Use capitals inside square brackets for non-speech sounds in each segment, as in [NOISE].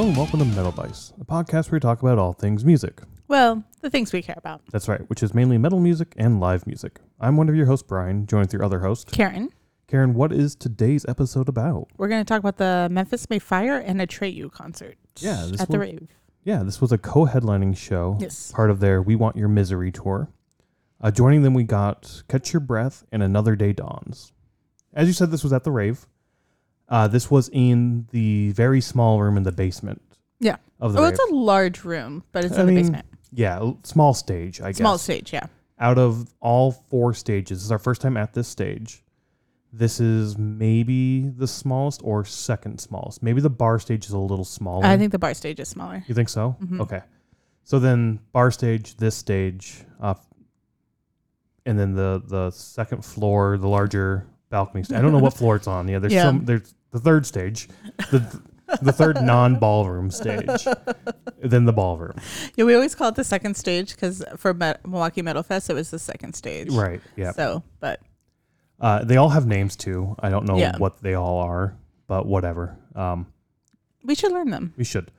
Hello and welcome to Metal Vice, a podcast where we talk about all things music. Well, the things we care about. That's right, which is mainly metal music and live music. I'm one of your hosts, Brian, joined with your other host, Karen, Karen. What is today's episode about? we're going to talk about the Memphis May Fire and a Atreyu concert. Yeah, this at the was- rave. Yeah, this was a co-headlining show, Yes. part of their "We Want Your Misery" tour. Uh, joining them, we got "Catch Your Breath" and "Another Day Dawns." As you said, this was at the rave. Uh, this was in the very small room in the basement. Yeah. Of the Oh, rave. it's a large room, but it's I in the basement. yeah, small stage. I guess. Small stage, yeah. out of all four stages, this is our first time at this stage. This is maybe the smallest or second smallest. Maybe the bar stage is a little smaller. I think the bar stage is smaller. you think so. Mhm. Okay, so then bar stage, this stage, uh, and then the the second floor, the larger balcony. Stage. I don't know what floor it's on. Yeah, there's Yeah. some. There's the third stage, the the third [LAUGHS] non ballroom stage, then the ballroom. Yeah, we always call it the second stage because for Met- Milwaukee Metal Fest, it was the second stage. Right. Yeah. So, but Uh, they all have names too. I don't know Yeah. what they all are, but whatever. Um, we should learn them. we should.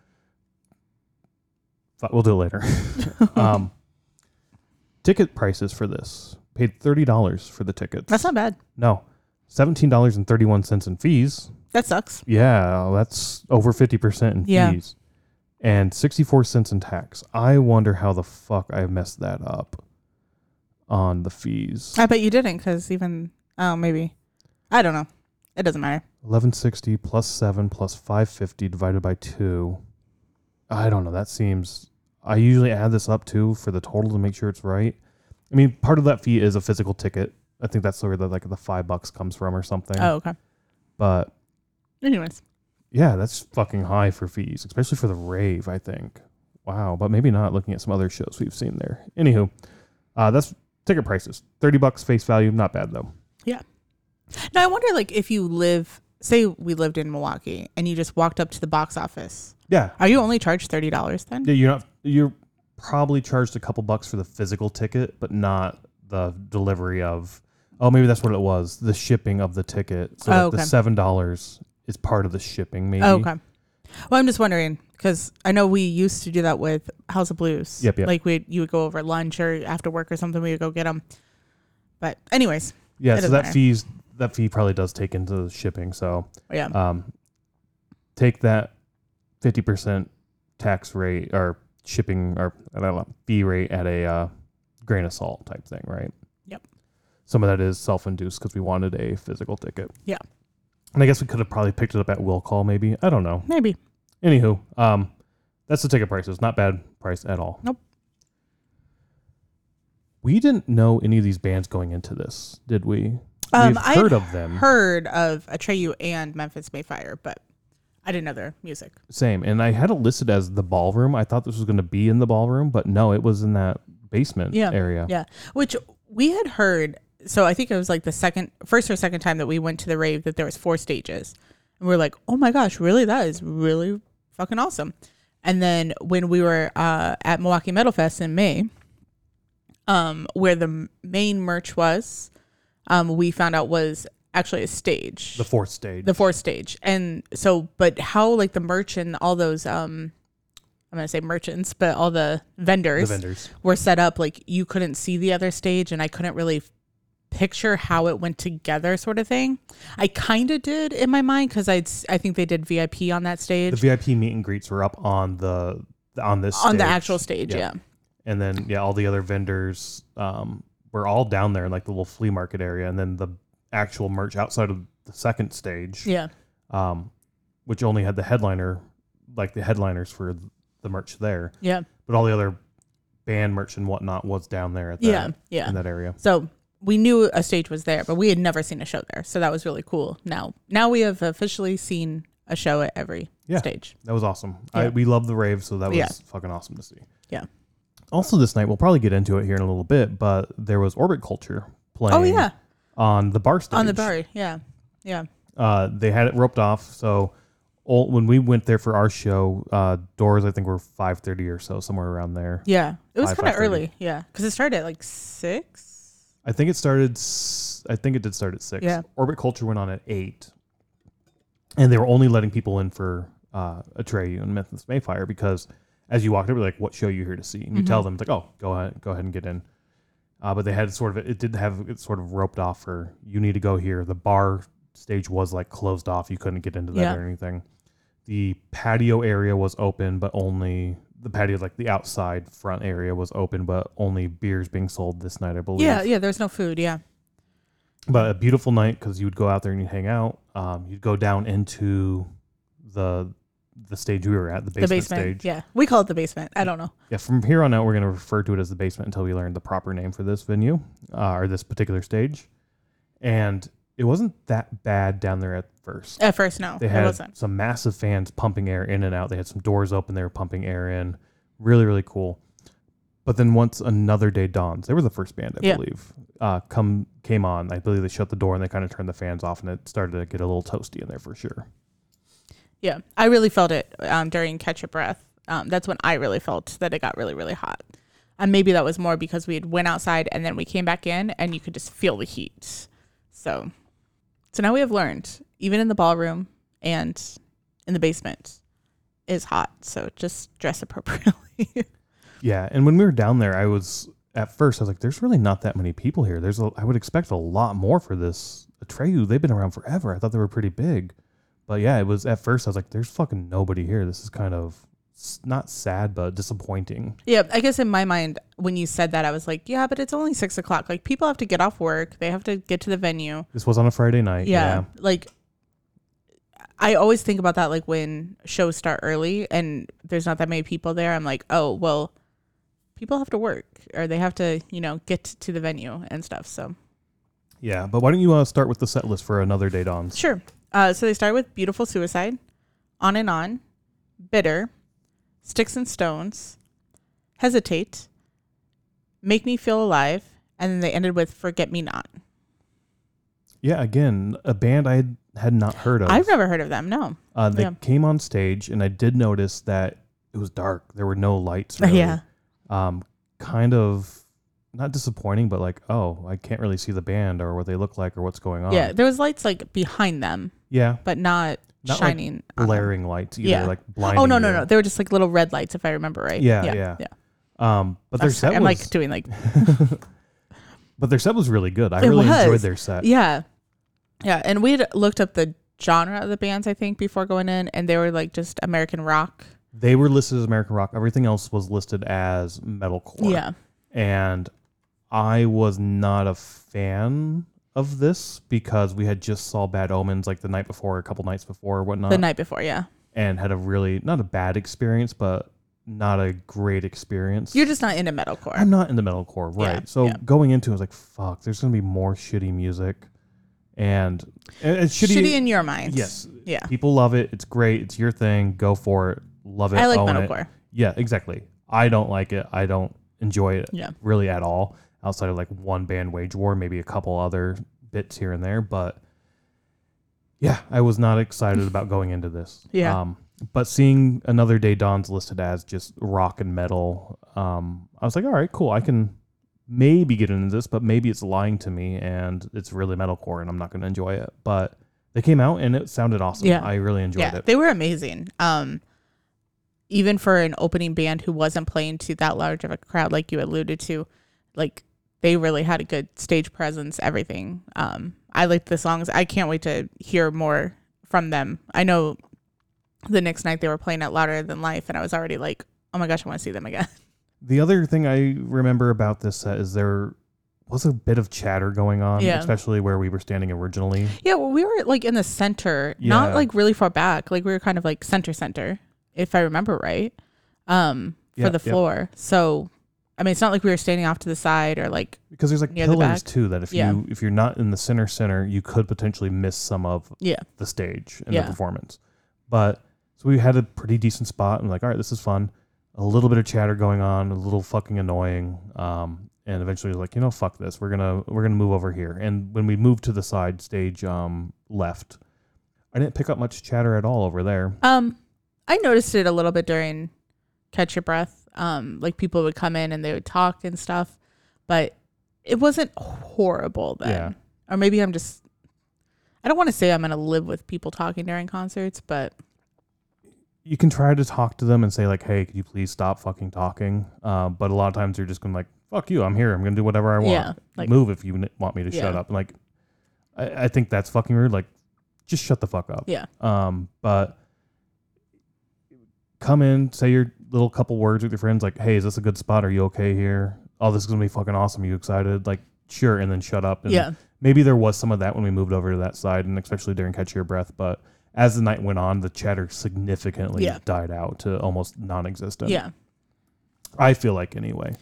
But we'll do it later. [LAUGHS] um, ticket prices for this paid thirty dollars for the tickets. That's not bad. no, seventeen dollars and thirty one cents in fees. That sucks. Yeah, that's over fifty percent in Yeah. fees, and sixty four cents in tax. I wonder how the fuck I messed that up on the fees. I bet you didn't because even, oh, maybe. I don't know. It doesn't matter. Eleven sixty plus seven plus five fifty divided by two. I don't know. That seems. I usually add this up too for the total to make sure it's right. I mean, part of that fee is a physical ticket. I think that's where the like the five bucks comes from or something. Oh, okay. But Anyways, yeah, that's fucking high for fees, especially for the rave. I think. Wow, but maybe not. Looking at some other shows we've seen there. Anywho, uh, that's ticket prices. Thirty bucks face value. Not bad though. Yeah. Now I wonder, like, if you live, say, we lived in Milwaukee and you just walked up to the box office, Yeah, are you only charged thirty dollars then? Yeah, you're not. You're probably charged a couple bucks for the physical ticket, but not the delivery of. Oh, maybe that's what it was. The shipping of the ticket. So Oh, like okay. the seven dollars is part of the shipping. Maybe. Oh, okay. Well, I'm just wondering because I know we used to do that with House of Blues. Yep, yep. Like we, you would go over lunch or after work or something. We would go get them. But anyways, Yeah. It So doesn't that matter. fees that fee probably does take into the shipping. So yeah, um, take that fifty percent tax rate or shipping or I don't know fee rate at a uh, grain of salt type thing, right? Some of that is self-induced because we wanted a physical ticket. Yeah. And I guess we could have probably picked it up at will call, maybe. I don't know. maybe. Anywho, um, that's the ticket prices. Not bad price at all. Nope. We didn't know any of these bands going into this, did we? Um, We've I heard of them. Heard of Atreyu and Memphis May Fire, but I didn't know their music. Same. And I had it listed as the ballroom. I thought this was going to be in the ballroom, but no, it was in that basement Yeah. area. Yeah, which we had heard. So I think it was like the second, first or second time that we went to the rave that there was four stages, and we are like, oh my gosh, really? That is really fucking awesome. And then when we were uh, at Milwaukee Metal Fest in May, um, where the main merch was, um, we found out was actually a stage, The fourth stage. the fourth stage. And so, but how like the merch and all those, um, I'm gonna say merchants, but all the the vendors vendors. were set up like you couldn't see the other stage and I couldn't really picture how it went together sort of thing. I kind of did in my mind I'd s- I think they did VIP on that stage. The. VIP meet and greets were up on the on this on the actual stage, yeah. and then yeah, all the other vendors um, were all down there in like the little flea market area, and then the actual merch outside of the second stage, Yeah. um, which only had the headliner, like the headliners for the merch there, Yeah. but all the other band merch and whatnot was down there at that, Yeah. Yeah. in that area. So we knew a stage was there, but we had never seen a show there. So that was really cool. Now, now we have officially seen a show at every Yeah. stage. That was awesome. I, we love the rave, so that was Yeah. fucking awesome to see. Yeah. Also, this night we'll probably get into it here in a little bit, but there was Orbit Culture playing. Oh yeah, on the bar stage. on the bar. Yeah. Yeah. uh, they had it roped off. So all, when we went there for our show, uh, doors I think were five thirty or so, somewhere around there. Yeah. It was kind of early. Yeah. Cuz it started at like 6. I think it started. s- I think it did start at six. Yeah. Orbit Culture went on at eight, and they were only letting people in for uh, Atreyu and Memphis May Fire because as you walked over, like, what show you here to see? And you tell them, it's like, oh, go ahead, go ahead and get in. Uh, but they had sort of, it did have it sort of roped off for you need to go here. The bar stage was like closed off. You couldn't get into that Yeah. or anything. The patio area was open, but only the patio, like the outside front area was open, but only beers being sold this night, I believe. Yeah, yeah. There's no food. Yeah, But a beautiful night because you would go out there and you'd hang out. Um, you'd go down into the the stage we were at, the basement, the basement. stage. Yeah, we call it the basement. I don't know. Yeah, from here on out, we're going to refer to it as the basement until we learn the proper name for this venue uh, or this particular stage. And it wasn't that bad down there at first. At first, no, They it had wasn't. some massive fans pumping air in and out. They had some doors open. They were pumping air in. Really, really cool. But then once another day dawns, they were the first band, I Yeah. believe, uh, come came on. I believe they shut the door and they kind of turned the fans off, and it started to get a little toasty in there for sure. Yeah, I really felt it um, during Catch Your Breath. Um, that's when I really felt that it got really, really hot. And maybe that was more because we had went outside and then we came back in and you could just feel the heat. So, so now we have learned, even in the ballroom and in the basement, is hot. So just dress appropriately. [LAUGHS] Yeah, and when we were down there, I was at first I was like, "There's really not that many people here. There's a, I would expect a lot more for this Atreyu. They've been around forever. I thought they were pretty big, but yeah, it was at first I was like, "There's fucking nobody here. This is kind of not sad, but disappointing." yeah, I guess in my mind, when you said that, I was like, yeah, but it's only six o'clock. Like people have to get off work, they have to get to the venue. This was on a Friday night. yeah, like I always think about that like when shows start early and there's not that many people there. I'm like, oh well, people have to work or they have to you know get to the venue and stuff. So yeah. But why don't you uh, start with the set list for another day dawns? sure. Uh, so they start with "Beautiful Suicide," "On and On," "Bitter," "Sticks and Stones," "Hesitate," "Make Me Feel Alive," and then they ended with "Forget Me Not." Yeah, again, a band I had, had not heard of. I've never heard of them. No. Uh, they yeah. came on stage, and I did notice that it was dark. There were no lights. [LAUGHS] Really. Yeah. um, kind of not disappointing, but like, oh, I can't really see the band or what they look like or what's going on. Yeah, there was lights like behind them, yeah, but not, Not, shining. them. blaring lights either, Yeah. like blinding. Oh no no you. no! They were just like little red lights, if I remember right. Yeah, yeah, yeah. Um, but their set I'm was, like doing like [LAUGHS] [LAUGHS] but their set was really good. I really enjoyed their set. yeah, yeah. And we had looked up the genre of the bands I think before going in, and they were like just American rock. They were listed as American rock. Everything else was listed as metalcore. Yeah, and I was not a fan of this because we had just saw Bad Omens like the night before, a couple nights before, or whatnot. the night before. Yeah, and had a really not a bad experience, but not a great experience. you're just not into metalcore. I'm not into metalcore, right? Yeah, so yeah. going into it, I was like, "Fuck, there's gonna be more shitty music," and, it's shitty. Shitty in your mind. yes, Yeah. people love it. It's great. It's your thing. Go for it. Love it. I like own it. metalcore. Yeah, exactly. I don't like it. I don't enjoy it Yeah. really at all. Outside of like one band Wage War, maybe a couple other bits here and there, but yeah, I was not excited about going into this. Yeah. Um, but seeing another day dawns listed as just rock and metal, um, I was like, all right, cool. I can maybe get into this, but maybe it's lying to me and it's really metalcore and I'm not going to enjoy it. But they came out and it sounded awesome. Yeah. I really enjoyed yeah, it. they were amazing. Um, even for an opening band who wasn't playing to that large of a crowd, like you alluded to, like they really had a good stage presence. Everything. Um, I liked the songs. I can't wait to hear more from them. I know the next night they were playing at Louder Than Life, and I was already like, oh my gosh, I want to see them again. [LAUGHS] The other thing I remember about this set is there was a bit of chatter going on, Yeah. especially where we were standing originally. yeah, well, we were like in the center, not like really far back. Like we were kind of like center center, if I remember right, um, for Yep, the floor. So, I mean, it's not like we were standing off to the side or like Because there's like Near the pillars back. too that if Yeah. you if you're not in the center center, you could potentially miss some of yeah, the stage and Yeah. the performance. But so we had a pretty decent spot and like, all right, this is fun. A little bit of chatter going on, a little fucking annoying. Um, and eventually, like, you know, fuck this. We're gonna we're gonna move over here. And when we moved to the side stage, um, left, I didn't pick up much chatter at all over there. Um, I noticed it a little bit during Catch Your Breath. Um, like people would come in and they would talk and stuff, but it wasn't horrible then. Yeah. Or maybe I'm just. I don't want to say I'm gonna live with people talking during concerts, but you can try to talk to them and say like, "Hey, could you please stop fucking talking?" Uh, but a lot of times they're just going to like, "Fuck you, I'm here. I'm going to do whatever I want. Yeah, like- Move if you want me to shut up." And like, I, I think that's fucking rude. Like, just shut the fuck up. Yeah. Um, but come in, say your little couple words with your friends, like, "Hey, is this a good spot? Are you okay here? Oh, this is gonna be fucking awesome. you excited?" Like, sure, and then shut up. And Yeah. maybe there was some of that when we moved over to that side, and especially during Catch Your Breath. But as the night went on, the chatter significantly Yeah. died out to almost non-existent. Yeah. I feel like anyway.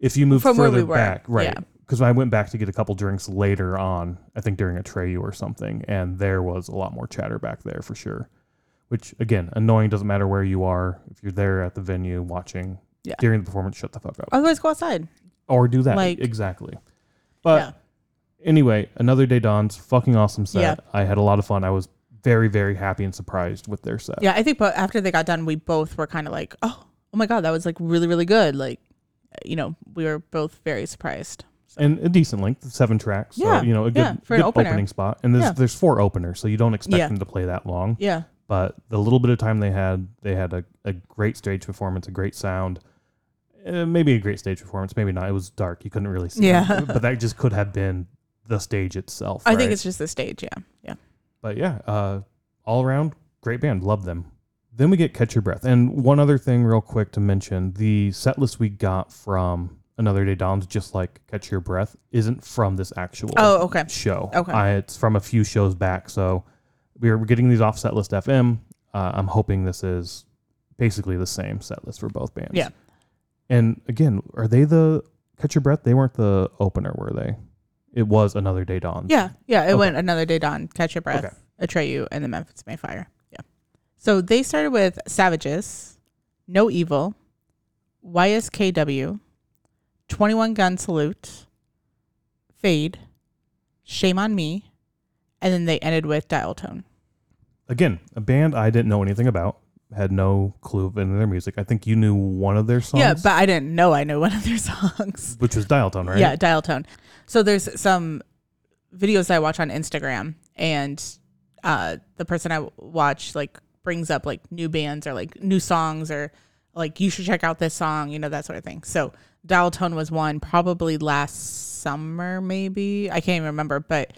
If you move From further we were, back, right? yeah. Because I went back to get a couple drinks later on, I think during Atreyu or something, and there was a lot more chatter back there for sure. Which again, annoying. Doesn't matter where you are. If you're there at the venue watching Yeah. during the performance, shut the fuck up Otherwise, go outside. or do that Like- exactly. But yeah. anyway, another day dawns. Fucking awesome set. Yeah. I had a lot of fun. I was very very happy and surprised with their set. Yeah. I think, but after they got done, we both were kind of like, oh, oh my God, that was like really, really good. Like, you know, we were both very surprised. and a decent length, seven tracks. So, Yeah, you know, a good, yeah, for an good opener. opening spot. And there's there's four openers, so you don't expect them to play that long. Yeah. But the little bit of time they had, they had a, a great stage performance, a great sound. Uh, maybe a great stage performance, maybe not. It was dark; you couldn't really see. Yeah. but that just could have been the stage itself. I think it's just the stage. Yeah. Yeah. But yeah, uh, all around great band. Love them. Then we get Catch Your Breath. And one other thing, real quick to mention the set list we got from Another Day Dawns, just like Catch Your Breath, isn't from this actual Oh, okay. show. Okay. I, it's from a few shows back. So we're, getting these off set list FM. Uh, I'm hoping this is basically the same set list for both bands. Yeah. And again, are they the Catch Your Breath? They weren't the opener, were they? It was Another Day Dawn. Yeah. Yeah. It Okay. went another day dawn, catch your breath, Okay. Atreyu, and the Memphis May Fire. Yeah. So they started with Savages, No Evil, YSKW, 21 Gun Salute, Fade, Shame on Me, and then they ended with Dial Tone. Again, a band I didn't know anything about, had no clue of any of their music. I think you knew one of their songs. Yeah, but I didn't know I knew one of their [LAUGHS] songs. which was Dial Tone, right? Yeah, dial tone. So there's some videos I watch on Instagram, and uh, the person I watch like brings up like new bands or like new songs or like you should check out this song, you know that sort of thing. So dial tone was one probably last summer, maybe I can't even remember, but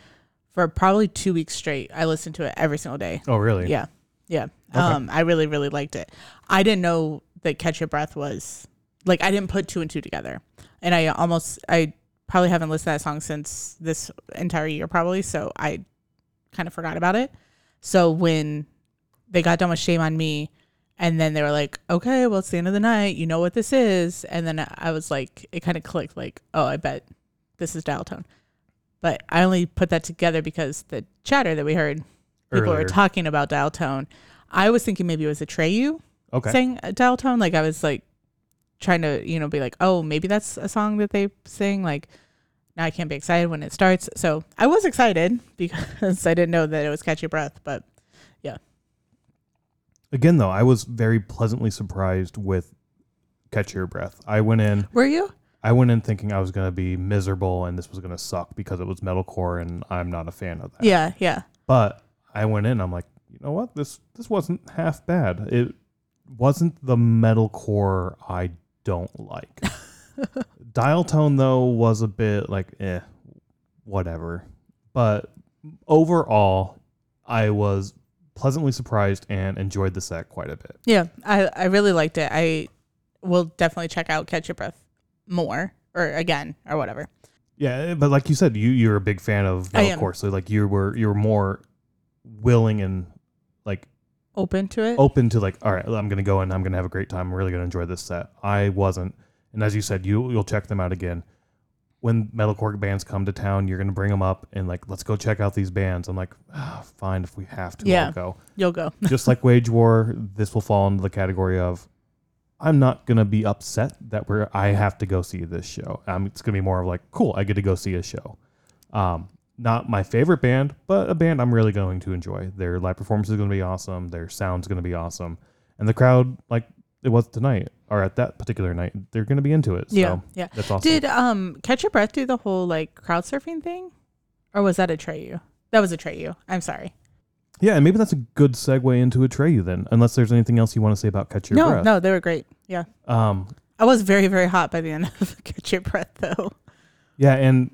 for probably two weeks straight, I listened to it every single day. Oh, really? Yeah. Yeah. Um, I really, really liked it. I didn't know that Catch Your Breath was like I didn't put two and two together. And I almost I probably haven't listened to that song since this entire year probably, so I kind of forgot about it. So when they got done with Shame on Me and then they were like, Okay, well it's the end of the night, you know what this is and then I was like it kind of clicked like, Oh, I bet this is dial tone. But I only put that together because the chatter that we heard people were talking about dial tone. I was thinking maybe it was Atreyu Okay. saying a uh, dial tone. Like I was like trying to, you know, be like, oh, maybe that's a song that they sing. Like now I can't be excited when it starts. So I was excited [LAUGHS] because I didn't know that it was Catch Your Breath. But yeah. Again, though, I was very pleasantly surprised with Catch Your Breath. I went in, were you? I went in thinking I was going to be miserable and this was going to suck because it was metalcore and I'm not a fan of that. Yeah, yeah, But I went in, I'm like, you know what? This this wasn't half bad. It wasn't the metalcore I don't like. [LAUGHS] Dial tone though was a bit like eh, whatever. But overall, I was pleasantly surprised and enjoyed the set quite a bit. yeah. I I really liked it. I will definitely check out Catch Your Breath more or again or whatever. Yeah, but like you said, you you're a big fan of I am. metalcore, so like you were you were more willing and like Open to it. open to like, all right, I'm gonna go and I'm gonna have a great time. I'm really gonna enjoy this set. I wasn't, and as you said, you you'll check them out again. When metalcore bands come to town, you're gonna bring them up and like, let's go check out these bands. I'm like, ah, fine, if we have to, Yeah. I'll go. You'll go. Just like [LAUGHS] Wage War, this will fall into the category of, I'm not gonna be upset that we're I have to go see this show. Um, it's gonna be more of like, cool, I get to go see a show. Um, not my favorite band, but a band I'm really going to enjoy. Their live performance is going to be awesome. Their sound's going to be awesome, and the crowd, like it was tonight or at that particular night, they're going to be into it. So yeah, yeah. that's awesome. Did um Catch Your Breath do the whole like crowd surfing thing, or was that Atreyu? That was Atreyu. I'm sorry. Yeah, and maybe that's a good segue into Atreyu then, unless there's anything else you want to say about Catch Your no, Breath. no, no, they were great. Yeah, Um, I was very, very hot by the end of [LAUGHS] Catch Your Breath, though. yeah, and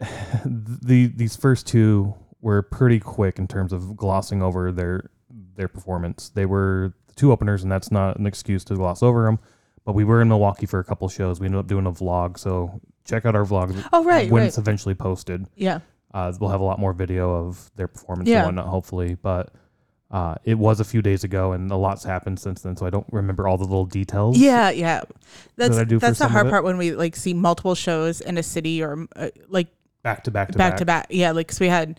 [LAUGHS] the these first two were pretty quick in terms of glossing over their their performance. They were the two openers, and that's not an excuse to gloss over them. But we were in Milwaukee for a couple shows. We ended up doing a vlog, so check out our vlog Oh, right, when right. it's eventually posted. Yeah, Uh, we'll have a lot more video of their performance Yeah. and whatnot, hopefully. But uh, it was a few days ago, and a lot's happened since then, so I don't remember all the little details. yeah, yeah. That's do that's the hard part when we like see multiple shows in a city or uh, like back to back to back to back. Yeah, like 'cause we had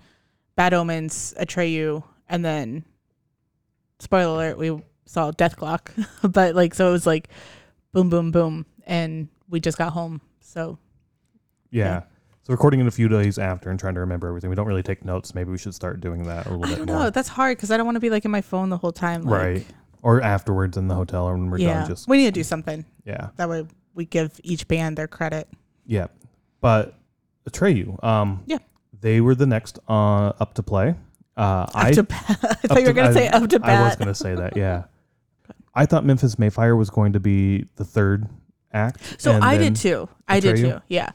Bad Omens, Atreyu, and then spoiler alert, we saw Dethklok. [LAUGHS] but like, so it was like boom, boom, boom, and we just got home. So Yeah. Yeah. So recording it a few days after and trying to remember everything. We don't really take notes. Maybe we should start doing that a little I bit don't more. know. That's hard because I don't want to be like in my phone the whole time. Like, right. Or afterwards in the hotel or when we're Yeah. done. Just we need to do something yeah. that way we give each band their credit. Yeah. But Atreyu, um Yeah. they were the next uh up to play. Uh Up I to bat. [LAUGHS] I thought you were to- gonna say up to bat. I was gonna say that, yeah. [LAUGHS] I thought Memphis May Fire was going to be the third act. So and I then did too. I did Atreyu? too. Yeah.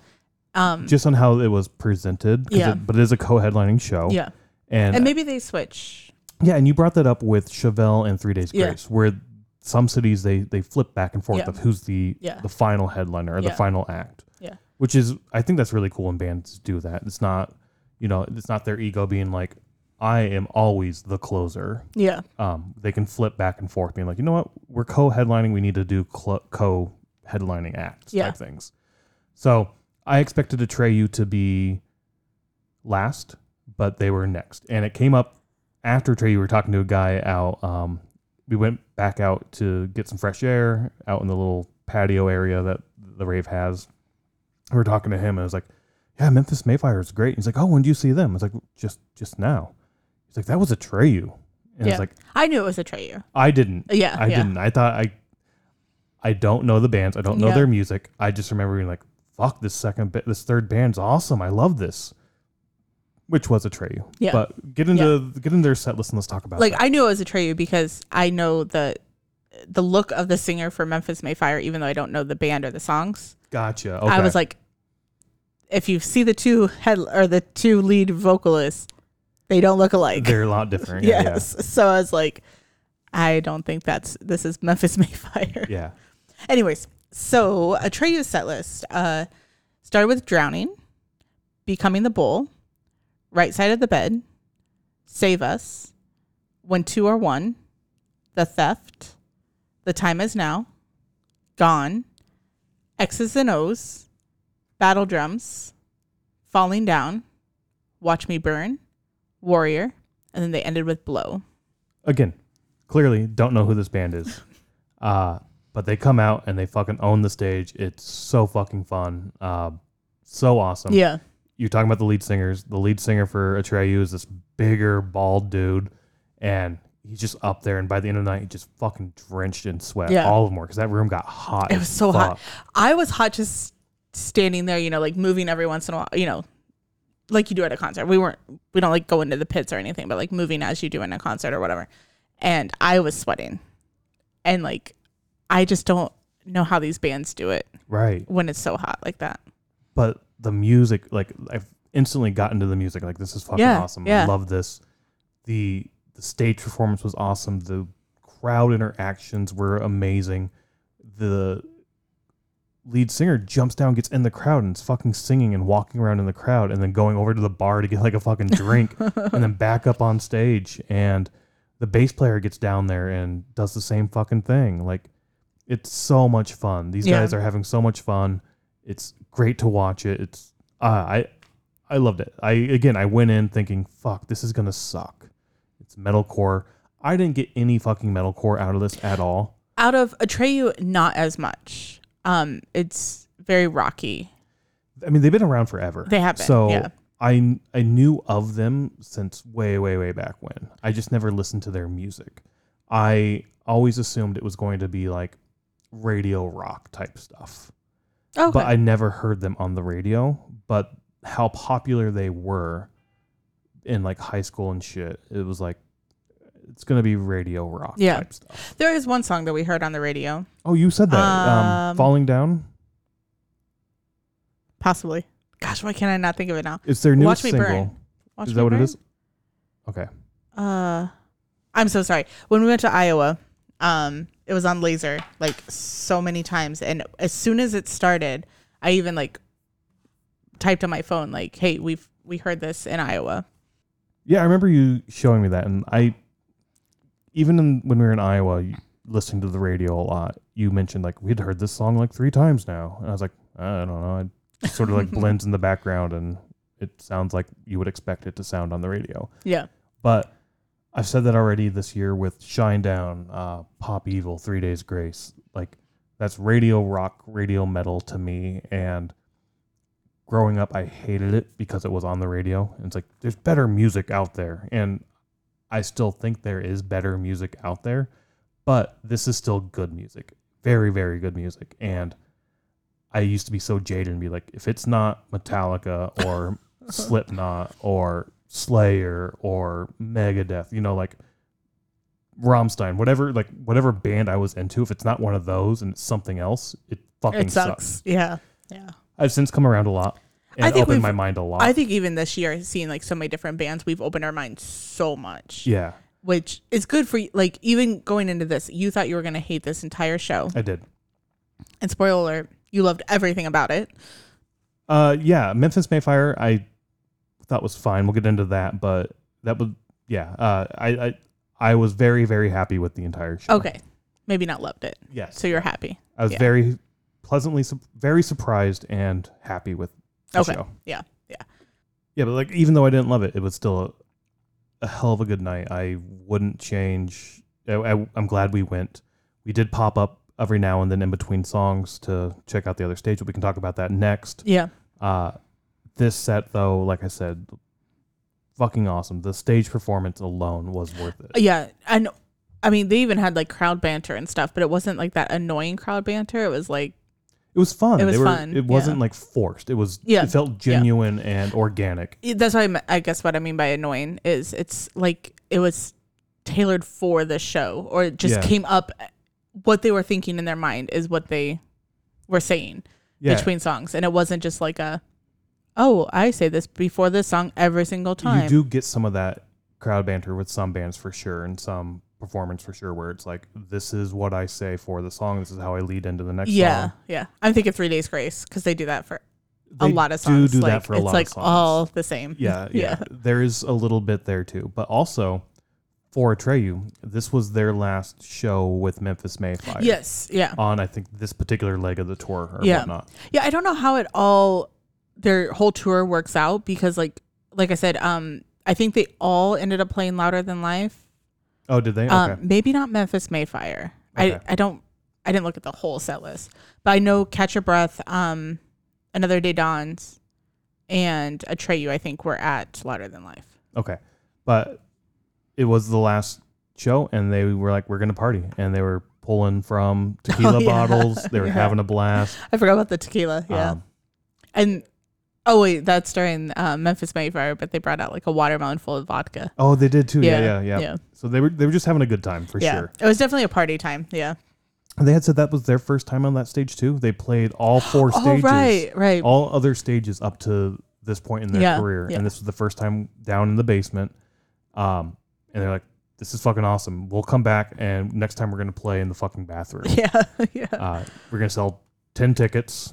Um. Just on how it was presented, 'cause Yeah. it- but it is a co-headlining show. yeah. and, And maybe they switch. yeah, and you brought that up with Chevelle and Three Days Yeah. Grace, where some cities they they flip back and forth Yeah. of who's the Yeah. the final headliner or the Yeah. final act. Yeah. which is I think that's really cool when bands do that. It's not you know it's not their ego being like I am always the closer. Yeah. Um, they can flip back and forth, being like, you know what, we're co-headlining. We need to do cl- co-headlining acts Yeah. type things. So I expected Atreyu to be last, but they were next, and it came up after Atreyu. We were talking to a guy out. Um, we went back out to get some fresh air out in the little patio area that the rave has. We were talking to him, and I was like, "Yeah, Memphis May Fire is great." He's like, "Oh, when did you see them?" I was like, "Just just now." He's like, "That was Atreyu," and I Yeah. was like, I knew it was a Atreyu. I didn't. Yeah. I yeah. didn't. I thought I I don't know the bands. I don't know Yeah. their music. I just remember being like, fuck, this second bit, this third band's awesome. I love this. Which was a Atreyu. Yeah. But get into get into their set list and let's talk about it. Like that. I knew it was a Atreyu because I know the the look of the singer for Memphis May Fire, even though I don't know the band or the songs. gotcha. Okay. I was like, if you see the two head or the two lead vocalists, they don't look alike. they're a lot [LAUGHS] different. Yeah, yes. So I was like, I don't think that's this is Memphis [LAUGHS] May Fire. Yeah. yeah. Anyways, so Atreyu's set list uh, started with Drowning, Becoming the Bull, Right Side of the Bed, Save Us, When Two Are One, The Theft, The Time Is Now, Gone, X's and O's, Battle Drums, Falling Down, Watch Me Burn, Warrior, and then they ended with Blow. Again, clearly don't know who this band is. [LAUGHS] Uh but they come out and they fucking own the stage. It's so fucking fun. Uh, so awesome. Yeah. you're talking about the lead singers. The lead singer for Atreyu is this bigger, bald dude, and he's just up there. And by the end of the night, he just fucking drenched in sweat. Yeah. All of them were because that room got hot. It was so hot. I was hot just standing there, you know, like moving every once in a while, you know, like you do at a concert. We weren't, we don't like go into the pits or anything, but like moving as you do in a concert or whatever. And I was sweating. And like, I just don't know how these bands do it Right. when it's so hot like that. But the music, like I've instantly gotten to the music. Like this is fucking Yeah, awesome. yeah. I love this. The the stage performance was awesome. The crowd interactions were amazing. The lead singer jumps down, gets in the crowd, and is fucking singing and walking around in the crowd, and then going over to the bar to get like a fucking drink, [LAUGHS] and then back up on stage. And the bass player gets down there and does the same fucking thing. Like it's so much fun. These Yeah. guys are having so much fun. It's great to watch it. It's uh, I I loved it. I again I went in thinking, fuck, this is gonna suck. It's metalcore. I didn't get any fucking metalcore out of this at all. Out of Atreyu, not as much. Um, it's very rocky. I mean, they've been around forever. They have been, So yeah. I I knew of them since way way way back when. I just never listened to their music. I always assumed it was going to be like radio rock type stuff. Okay. but I never heard them on the radio. But how popular they were, in like high school and shit. It was like it's gonna be radio rock Yeah. type stuff. There is one song that we heard on the radio, Oh, you said that. Um, Um, Falling down. possibly. Gosh, why can't I not think of it now? It's their newest Watch Me single. Burn. Watch is Me that what Burn? it is? Okay. Uh, I'm so sorry. When we went to Iowa, um, it was on Lazer like so many times, and as soon as it started, I even like typed on my phone like, "Hey, we've we heard this in Iowa." Yeah, I remember you showing me that, and I even in, when we were in Iowa, listening to the radio a lot, you mentioned like we'd heard this song like three times now, and I was like, I don't know, it sort of like [LAUGHS] blends in the background, and it sounds like you would expect it to sound on the radio. Yeah, But I've said that already this year with Shinedown, uh, Pop Evil, Three Days Grace. Like that's radio rock, radio metal to me. And growing up, I hated it because it was on the radio. And it's like there's better music out there, and I still think there is better music out there. But this is still good music, very, very good music. And I used to be so jaded and be like, if it's not Metallica or [LAUGHS] Slipknot or Slayer or Megadeth, you know, like Rammstein, whatever, like whatever band I was into, if it's not one of those and it's something else, it fucking it sucks. sucks. Yeah, yeah. I've since come around a lot and I think opened my mind a lot. I think even this year, seeing like so many different bands, we've opened our minds so much. yeah, which is good for you. Like even going into this, you thought you were gonna hate this entire show, I did. and spoiler alert, you loved everything about it. Uh, yeah, Memphis May Fire, I thought was fine. We'll get into that, but that would, yeah, uh, I, I, I was very, very happy with the entire show. Okay, maybe not loved it, Yes. so you're happy. I was yeah. very pleasantly, su- very surprised and happy with the Okay. show. Yeah, yeah. Yeah, but like even though I didn't love it, it was still a, a hell of a good night. I wouldn't change. I, I, I'm glad we went. We did pop up every now and then in between songs to check out the other stage, but we can talk about that next. Yeah, Uh, this set though, like I said, fucking awesome. The stage performance alone was worth it. yeah, and I mean they even had like crowd banter and stuff, but it wasn't like that annoying crowd banter. It was like It was fun. It was were- fun, It wasn't yeah. like forced. It was. Yeah, It felt genuine and organic. that's what I, I guess what I mean by annoying is it's like it was tailored for the show, or it just Yeah. came up. What they were thinking in their mind is what they were saying. Yeah. between songs and it wasn't just like a oh i say this before this song every single time You do get some of that crowd banter with some bands for sure, and some performance for sure, where it's like, "This is what I say for the song. This is how I lead into the next yeah song." yeah i'm thinking three days grace because they do that for a lot of do songs do like that for a it's lot like of songs. all the same Yeah, [LAUGHS] yeah, Yeah. There is a little bit there too, but also for Atreyu, this was their last show with Memphis May Fire. yes yeah On I think this particular leg of the tour or Yeah. whatnot. yeah i don't know how it all their whole tour works out because like like i said um i think they all ended up playing louder than life Oh, did they? Okay. Um, maybe not Memphis May Fire. Okay. I, I don't I didn't look at the whole set list, but I know Catch Your Breath, um, Another Day Dawns, and Atreyu. I think were at Louder Than Life. Okay. But it was the last show and they were like, We're gonna party and they were pulling from [LAUGHS] tequila Oh, yeah. bottles. They were [LAUGHS] Yeah. having a blast. I forgot about the tequila. Yeah, Um, and oh wait, that's during uh, Memphis May Fire, but they brought out like a watermelon full of vodka. oh, they did too. Yeah, yeah, Yeah, yeah. yeah. So they were they were just having a good time for yeah, sure. it was definitely a party time. Yeah. And they had said that was their first time on that stage too. They played all four [GASPS] Oh stages. right, right. All other stages up to this point in their Yeah, career. And this was the first time down in the basement. Um and they're like, This is fucking awesome. We'll come back and next time we're gonna play in the fucking bathroom. [LAUGHS] yeah, yeah. uh, we're gonna sell ten tickets.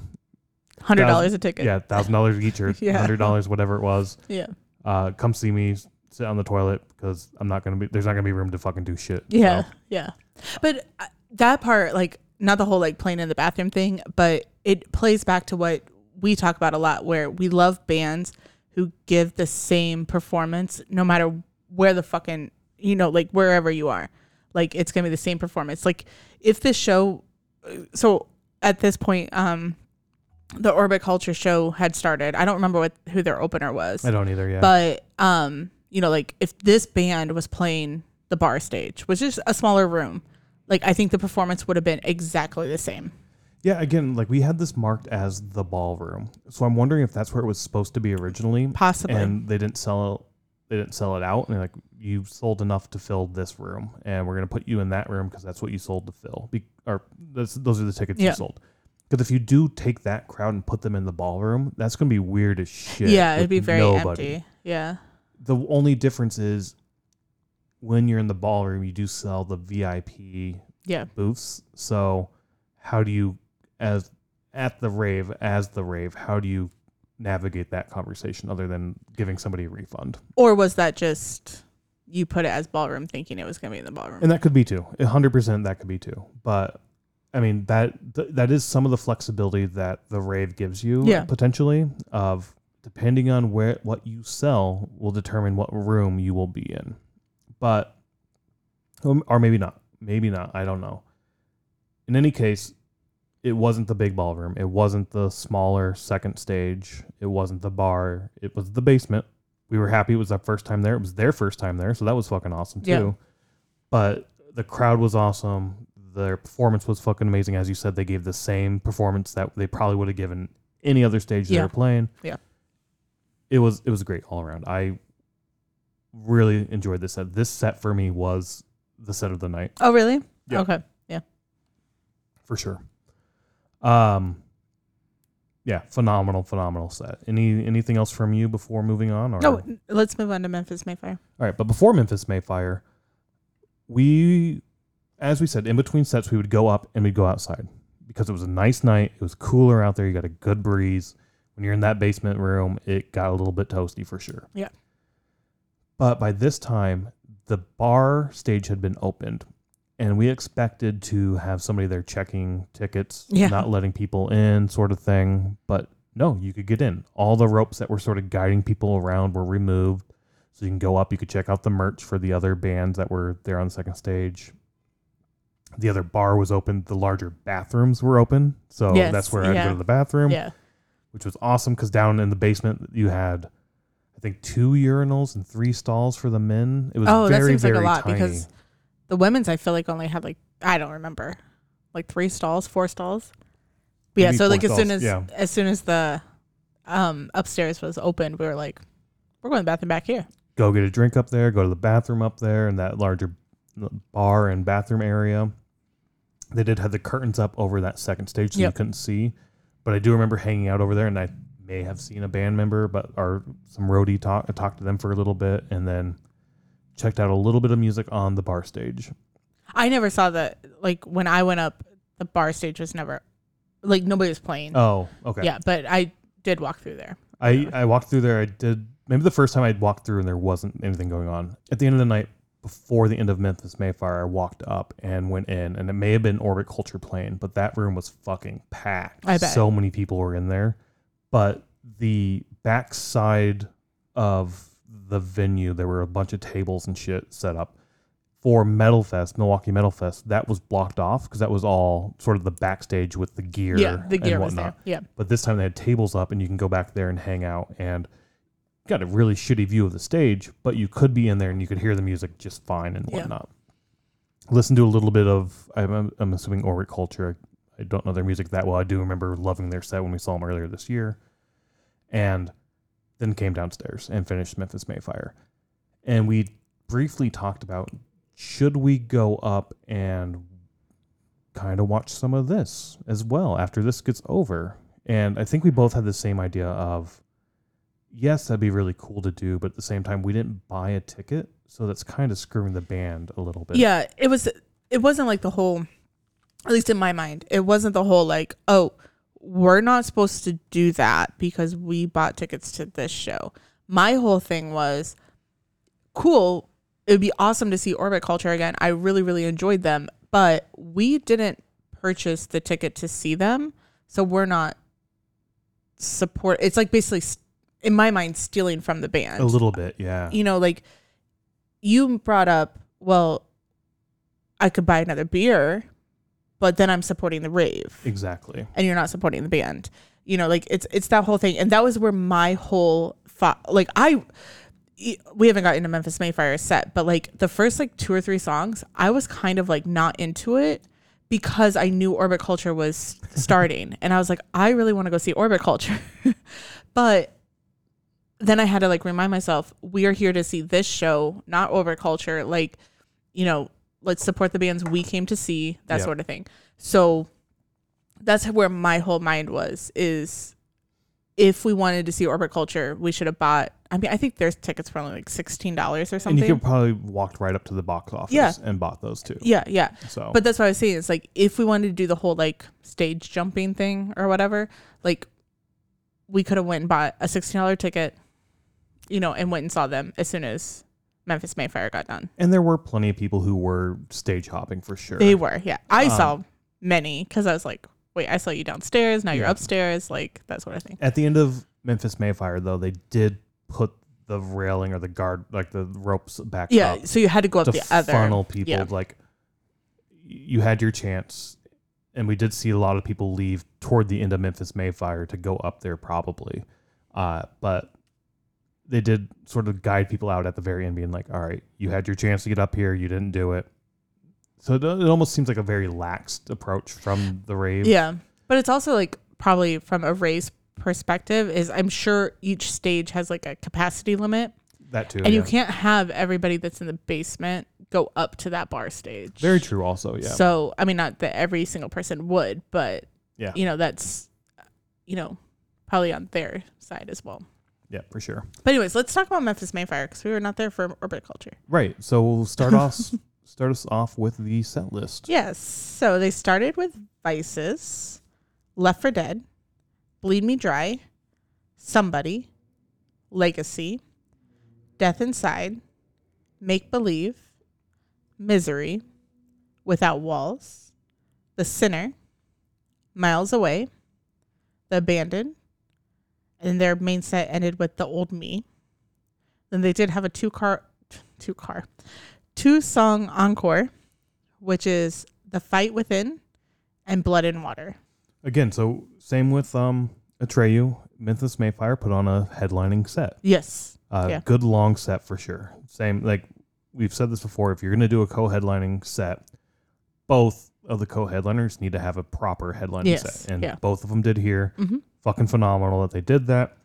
Hundred dollars a ticket. Yeah, thousand dollars each or [LAUGHS] Yeah. hundred dollars, whatever it was. yeah. Uh, come see me sit on the toilet because I'm not gonna be. There's not gonna be room to fucking do shit. Yeah, So, yeah. But uh, that part, like, not the whole like playing in the bathroom thing, but it plays back to what we talk about a lot, where we love bands who give the same performance no matter where the fucking you know, like wherever you are, like it's gonna be the same performance. Like if this show, so at this point, um, the Orbit Culture show had started. I don't remember what who their opener was. I don't either. Yeah. But um, you know, like if this band was playing the bar stage, which is a smaller room, like I think the performance would have been exactly the same. yeah. Again, like we had this marked as the ballroom, so I'm wondering if that's where it was supposed to be originally, Possibly. and they didn't sell they didn't sell it out, and they're like, you sold enough to fill this room, and we're gonna put you in that room because that's what you sold to fill. Be- or those are the tickets Yeah. you sold. Because if you do take that crowd and put them in the ballroom, that's gonna be weird as shit. yeah, it'd be very nobody. empty. Yeah. The only difference is when you're in the ballroom, you do sell the VIP Yeah. booths. So how do you as at the rave as the rave, how do you navigate that conversation other than giving somebody a refund? Or was that just you put it as ballroom thinking it was going to be in the ballroom? And that could be too. A hundred percent that could be too. But I mean that th- that is some of the flexibility that the rave gives you Yeah. potentially of depending on where what you sell will determine what room you will be in. But um, or maybe not. Maybe not. I don't know. In any case, it wasn't the big ballroom. It wasn't the smaller second stage. It wasn't the bar. It was the basement. We were happy it was our first time there. It was their first time there, so that was fucking awesome too. Yeah. But the crowd was awesome. Their performance was fucking amazing. As you said, they gave the same performance that they probably would have given any other stage they Yeah. were playing. Yeah. It was it was great all around. I really enjoyed this set. This set for me was the set of the night oh, really? Yeah. Okay. Yeah. For sure. Um, yeah, phenomenal, phenomenal set. Any anything else from you before moving on? Or No, let's move on to Memphis May Fire. all right, but before Memphis May Fire, we, as we said, in between sets, we would go up and we'd go outside because it was a nice night. It was cooler out there. You got a good breeze. When you're in that basement room, it got a little bit toasty for sure. Yeah. But by this time, the bar stage had been opened, and we expected to have somebody there checking tickets, Yeah. not letting people in, sort of thing. But no, you could get in. All the ropes that were sort of guiding people around were removed. So you can go up, you could check out the merch for the other bands that were there on the second stage. The other bar was open, the larger bathrooms were open. So Yes, that's where I'd yeah. go to the bathroom, Yeah. which was awesome because down in the basement you had I think two urinals and three stalls for the men. It was Oh, that very, seems like very a lot tiny. because the women's I feel like only had like I don't remember, like three stalls, four stalls. But yeah, Maybe so four like as soon stalls, as yeah. as soon as the um upstairs was open, we were like, we're going to the bathroom back here. go get a drink up there, go to the bathroom up there in that larger bar and bathroom area. They did have the curtains up over that second stage so you couldn't see. But I do remember hanging out over there and I may have seen a band member, but or some roadie talk I talked to them for a little bit and then checked out a little bit of music on the bar stage. I never saw that. Like when I went up, the bar stage was never like nobody was playing. Oh, okay. Yeah, but I did walk through there. I, I walked through there. I did maybe the first time I'd walked through and there wasn't anything going on. At the end of the night, before the end of Memphis May Fire, I walked up and went in, and it may have been Orbit Culture Plane, but that room was fucking packed. I bet. so many people were in there. But the backside of the venue, there were a bunch of tables and shit set up for Metal Fest, Milwaukee Metal Fest. That was blocked off because that was all sort of the backstage with the gear. yeah, the gear and was whatnot. there. Yeah, But this time they had tables up and you can go back there and hang out and got a really shitty view of the stage, but you could be in there and you could hear the music just fine and Yeah. whatnot. Listen to a little bit of, I'm, I'm assuming Orbit Culture. I don't know their music that well. I do remember loving their set when we saw them earlier this year. And then came downstairs and finished Memphis May Fire. And we briefly talked about should we go up and kind of watch some of this as well after this gets over. And I think we both had the same idea of yes, that'd be really cool to do, but at the same time we didn't buy a ticket, so that's kind of screwing the band a little bit. yeah. It was. It wasn't like the whole. At least in my mind, it wasn't the whole like, oh, we're not supposed to do that because we bought tickets to this show. My whole thing was, cool. It would be awesome to see Orbit Culture again. I really, really enjoyed them, but we didn't purchase the ticket to see them, so we're not support. It's like basically, s- in my mind, stealing from the band A little bit, yeah. you know, like you brought up, well, I could buy another beer, but then I'm supporting the rave Exactly. and you're not supporting the band. You know, like it's it's that whole thing. And that was where my whole thought like I we haven't gotten to Memphis May Fire set, but like the first like two or three songs, I was kind of like not into it because I knew Orbit Culture was starting. [LAUGHS] and I was like, I really want to go see Orbit Culture. [LAUGHS] but then I had to like remind myself, we are here to see this show, not Orbit Culture. Like, you know, let's support the bands we came to see, that Yeah. sort of thing. So that's where my whole mind was is if we wanted to see Orbit Culture, we should have bought I mean, I think there's tickets for only like sixteen dollars or something. And you could probably walked right up to the box office Yeah. and bought those too. yeah, yeah. So But that's what I was saying. It's like if we wanted to do the whole like stage jumping thing or whatever, like we could have went and bought a sixteen dollar ticket, you know, and went and saw them as soon as Memphis May Fire got done. and there were plenty of people who were stage hopping for sure. They were, yeah. I Um, saw many because I was like, wait, I saw you downstairs. Now you're upstairs, like that sort of thing. At the end of Memphis May Fire though, they did put the railing or the guard like the ropes back Yeah, so you had to go up to the other. funnel people yeah. like you had your chance and we did see a lot of people leave toward the end of Memphis May Fire to go up there probably. Uh, but they did sort of guide people out at the very end being like, all right, you had your chance to get up here, you didn't do it. So it, it almost seems like a very laxed approach from the rave. Yeah. But it's also like probably from a Rave perspective is I'm sure each stage has like a capacity limit That too. and you can't have everybody that's in the basement go up to that bar stage. Very true also, yeah. So, I mean not that every single person would, but Yeah. you know, that's you know, probably on their side as well. Yeah, for sure. But anyways, let's talk about Memphis May Fire because we were not there for Orbit Culture. Right. So we'll start [LAUGHS] off start us off with the set list. Yes. So they started with Vices, Left for Dead, Bleed Me Dry, Somebody, Legacy, Death Inside, Make Believe, Misery, Without Walls, The Sinner, Miles Away, The Abandoned, and their main set ended with The Old Me. Then they did have a two car, two car, two song encore, which is The Fight Within and Blood and Water. Again, so same with um Atreyu, Memphis May Fire put on a headlining set. Yes. Uh, Yeah. Good long set for sure. Same like we've said this before. If you're going to do a co-headlining set, both of the co-headliners need to have a proper headlining Yes, set, and yeah. both of them did here. Mhm. Fucking phenomenal that they did that.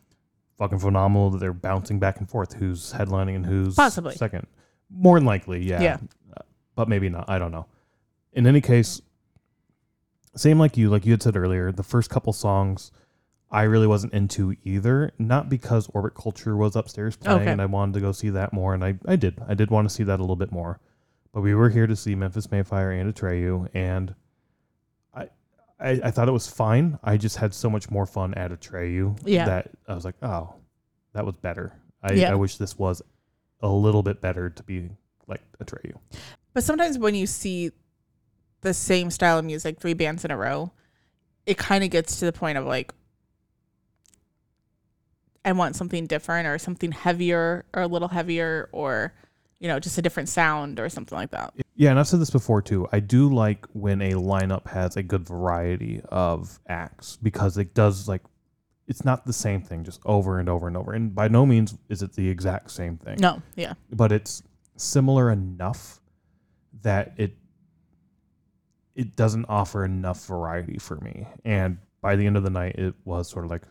Fucking phenomenal that they're bouncing back and forth. Who's headlining and who's Possibly. second? More than likely, yeah. Yeah. Uh, but maybe not. I don't know. In any case, same like you, like you had said earlier. The first couple songs. I really wasn't into either. Not because Orbit Culture was upstairs playing Okay. and I wanted to go see that more, and I, I did. I did want to see that a little bit more. But we were here to see Memphis May Fire and Atreyu, and I, I I thought it was fine. I just had so much more fun at Atreyu Yeah. that I was like, oh, that was better. I, Yeah. I wish this was a little bit better to be like Atreyu. But sometimes when you see the same style of music, three bands in a row, it kind of gets to the point of like, I want something different or something heavier or a little heavier or, you know, just a different sound or something like that. Yeah, and I've said this before too. I do like when a lineup has a good variety of acts because it does like it's not the same thing just over and over and over. And by no means is it the exact same thing. No, yeah. But it's similar enough that it it doesn't offer enough variety for me. And by the end of the night it was sort of like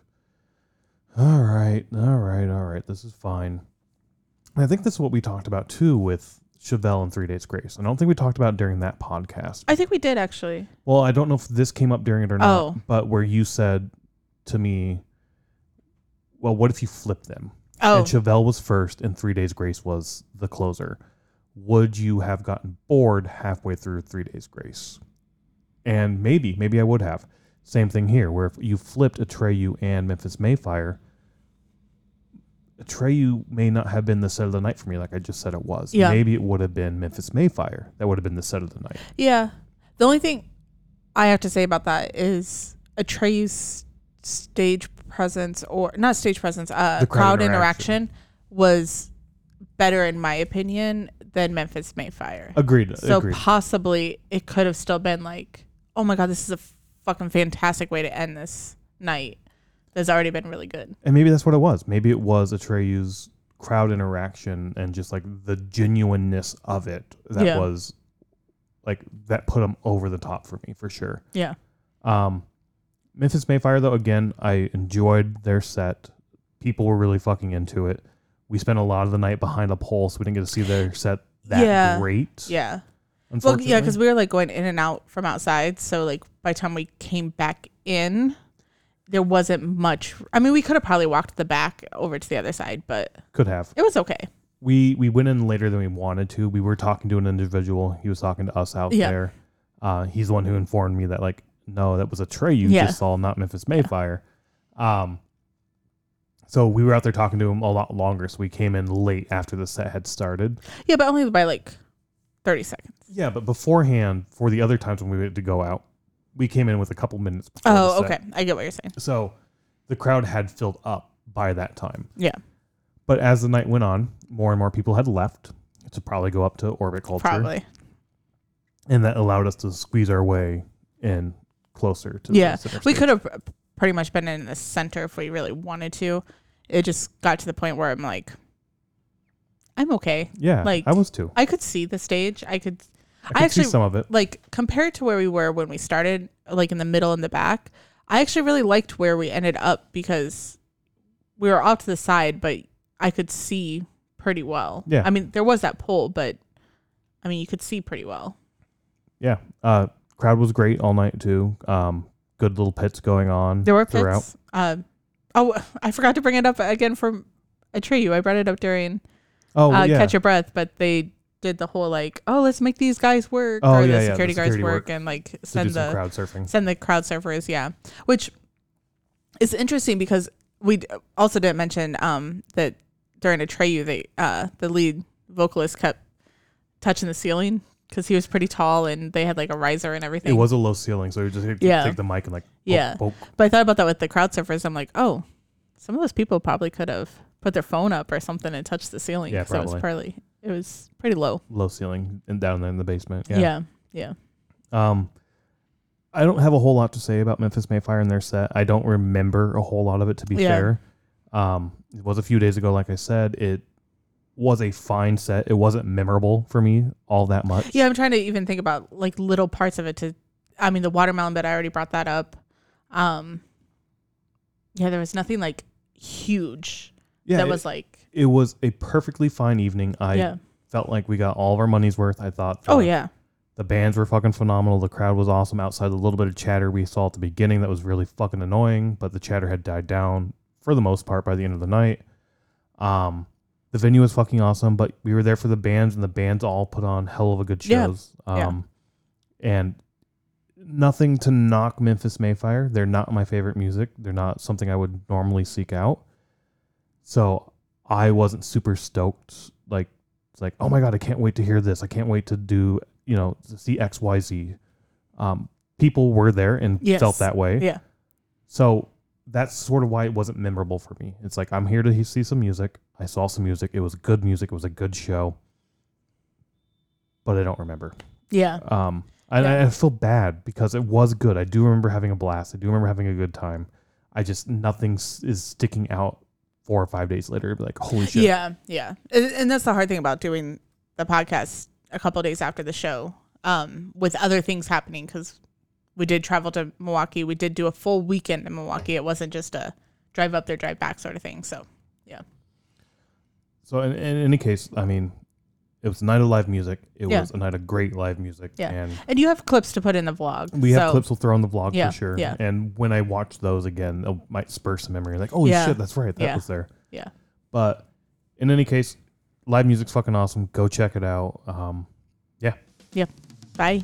all right, all right, all right, this is fine. I think this is what we talked about too with Chevelle and Three Days Grace. I don't think we talked about during that podcast. I think we did actually. Well, I don't know if this came up during it or not, Oh. but where you said to me, well, what if you flip them? Oh, And Chevelle was first and Three Days Grace was the closer. Would you have gotten bored halfway through Three Days Grace? And maybe, maybe I would have. Same thing here, where if you flipped Atreyu and Memphis May Fire, Atreyu may not have been the set of the night for me, like I just said it was. Yeah. Maybe it would have been Memphis May Fire. That would have been the set of the night. yeah. The only thing I have to say about that is Atreyu's stage presence or not stage presence, uh, crowd, crowd interaction. was better in my opinion than Memphis May Fire. Agreed. so agreed. possibly it could have still been like, oh my god, this is a fucking fantastic way to end this night. That's already been really good. And maybe that's what it was. Maybe it was Atreyu's crowd interaction and just like the genuineness of it that Yeah. was like that put him over the top for me for sure. Yeah. Um, Memphis May Fire though again, I enjoyed their set. People were really fucking into it. We spent a lot of the night behind a pole, so we didn't get to see their set that Yeah. great. Yeah. Well, yeah, because we were like going in and out from outside. So like by the time we came back in, there wasn't much. I mean, we could have probably walked the back over to the other side, but could have. it was okay. We we went in later than we wanted to. We were talking to an individual. He was talking to us out Yeah. there. Uh, he's the one who informed me that like no, that was Atreyu Yeah. just saw, not Memphis May Fire. Um. So we were out there talking to him a lot longer. So we came in late after the set had started. Yeah, but only by like thirty seconds. Yeah, but beforehand, for the other times when we had to go out, we came in with a couple minutes. Before Oh, the set. okay. I get what you're saying. So the crowd had filled up by that time. Yeah, But as the night went on, more and more people had left to probably go up to Orbit Culture. probably. And that allowed us to squeeze our way in closer to Yeah, the center we stage. could have pretty much been in the center if we really wanted to. It just got to the point where I'm like, I'm okay. Yeah, like- I was too. I could see the stage. I could I could actually- see some of it. like compared to where we were when we started, like in the middle and the back. I actually really liked where we ended up because we were off to the side, but I could see pretty well. Yeah. I mean, there was that pole, but I mean, you could see pretty well. Yeah, uh, crowd was great all night too. Um, good little pits going on. There were throughout. pits. Um, oh, [LAUGHS] I forgot to bring it up again from Atreyu. I brought it up during Oh uh, yeah, Catch Your Breath, but they did the whole like, oh, let's make these guys work, Oh, or yeah, the yeah, the security guards security work, work. and like send the crowd surfing. send the crowd surfers. Yeah, which is interesting because we also didn't mention um that during Atreyu, they uh the lead vocalist kept touching the ceiling because he was pretty tall and they had like a riser and everything. It was a low ceiling, so you just Yeah. take the mic and like, poke, Yeah. poke. But I thought about that with the crowd surfers. I'm like, oh, some of those people probably could have put their phone up or something and touched the ceiling. Yeah, so it was probably. It was pretty low. low ceiling and down there in the basement. Yeah. Yeah, yeah. Um, I don't have a whole lot to say about Memphis May Fire and their set. I don't remember a whole lot of it, to be Yeah. fair. Um, it was a few days ago, like I said. It was a fine set. It wasn't memorable for me all that much. Yeah, I'm trying to even think about like little parts of it to I mean the watermelon bit I already brought that up. Um Yeah, there was nothing like huge yeah. that it, was like it was a perfectly fine evening. I Yeah. felt like we got all of our money's worth. I thought. Oh the- yeah. The bands were fucking phenomenal. The crowd was awesome. Outside the little bit of chatter we saw at the beginning that was really fucking annoying, but the chatter had died down for the most part by the end of the night. Um, the venue was fucking awesome, but we were there for the bands, and the bands all put on hell of a good Yeah. shows. Yeah. Um, and nothing to knock Memphis May Fire. They're not my favorite music. They're not something I would normally seek out. So I wasn't super stoked. Like it's like, oh my god, I can't wait to hear this. I can't wait to do you know to see X Y Z. Um, people were there and Yes. felt that way. Yeah. So that's sort of why it wasn't memorable for me. It's like I'm here to see some music. I saw some music. It was good music. It was a good show. But I don't remember. Yeah. Um, and I, Yeah. I feel bad because it was good. I do remember having a blast. I do remember having a good time. I just nothing is sticking out four or five days later. Be like, holy shit! Yeah, yeah. And, and that's the hard thing about doing the podcast a couple days after the show, um, with other things happening because we did travel to Milwaukee. We did do a full weekend in Milwaukee. It wasn't just a drive up there, drive back sort of thing. So yeah. So in, in any case, I mean, it was a night of live music. It Yeah. was a night of great live music. Yeah. And And you have clips to put in the vlog. we have so- clips we'll throw on the vlog Yeah, for sure. yeah. And when I watch those again, it might spur some memory. Like, oh Yeah. shit, that's right. That Yeah. was there. Yeah. But in any case, live music's fucking awesome. Go check it out. Um, yeah. Bye.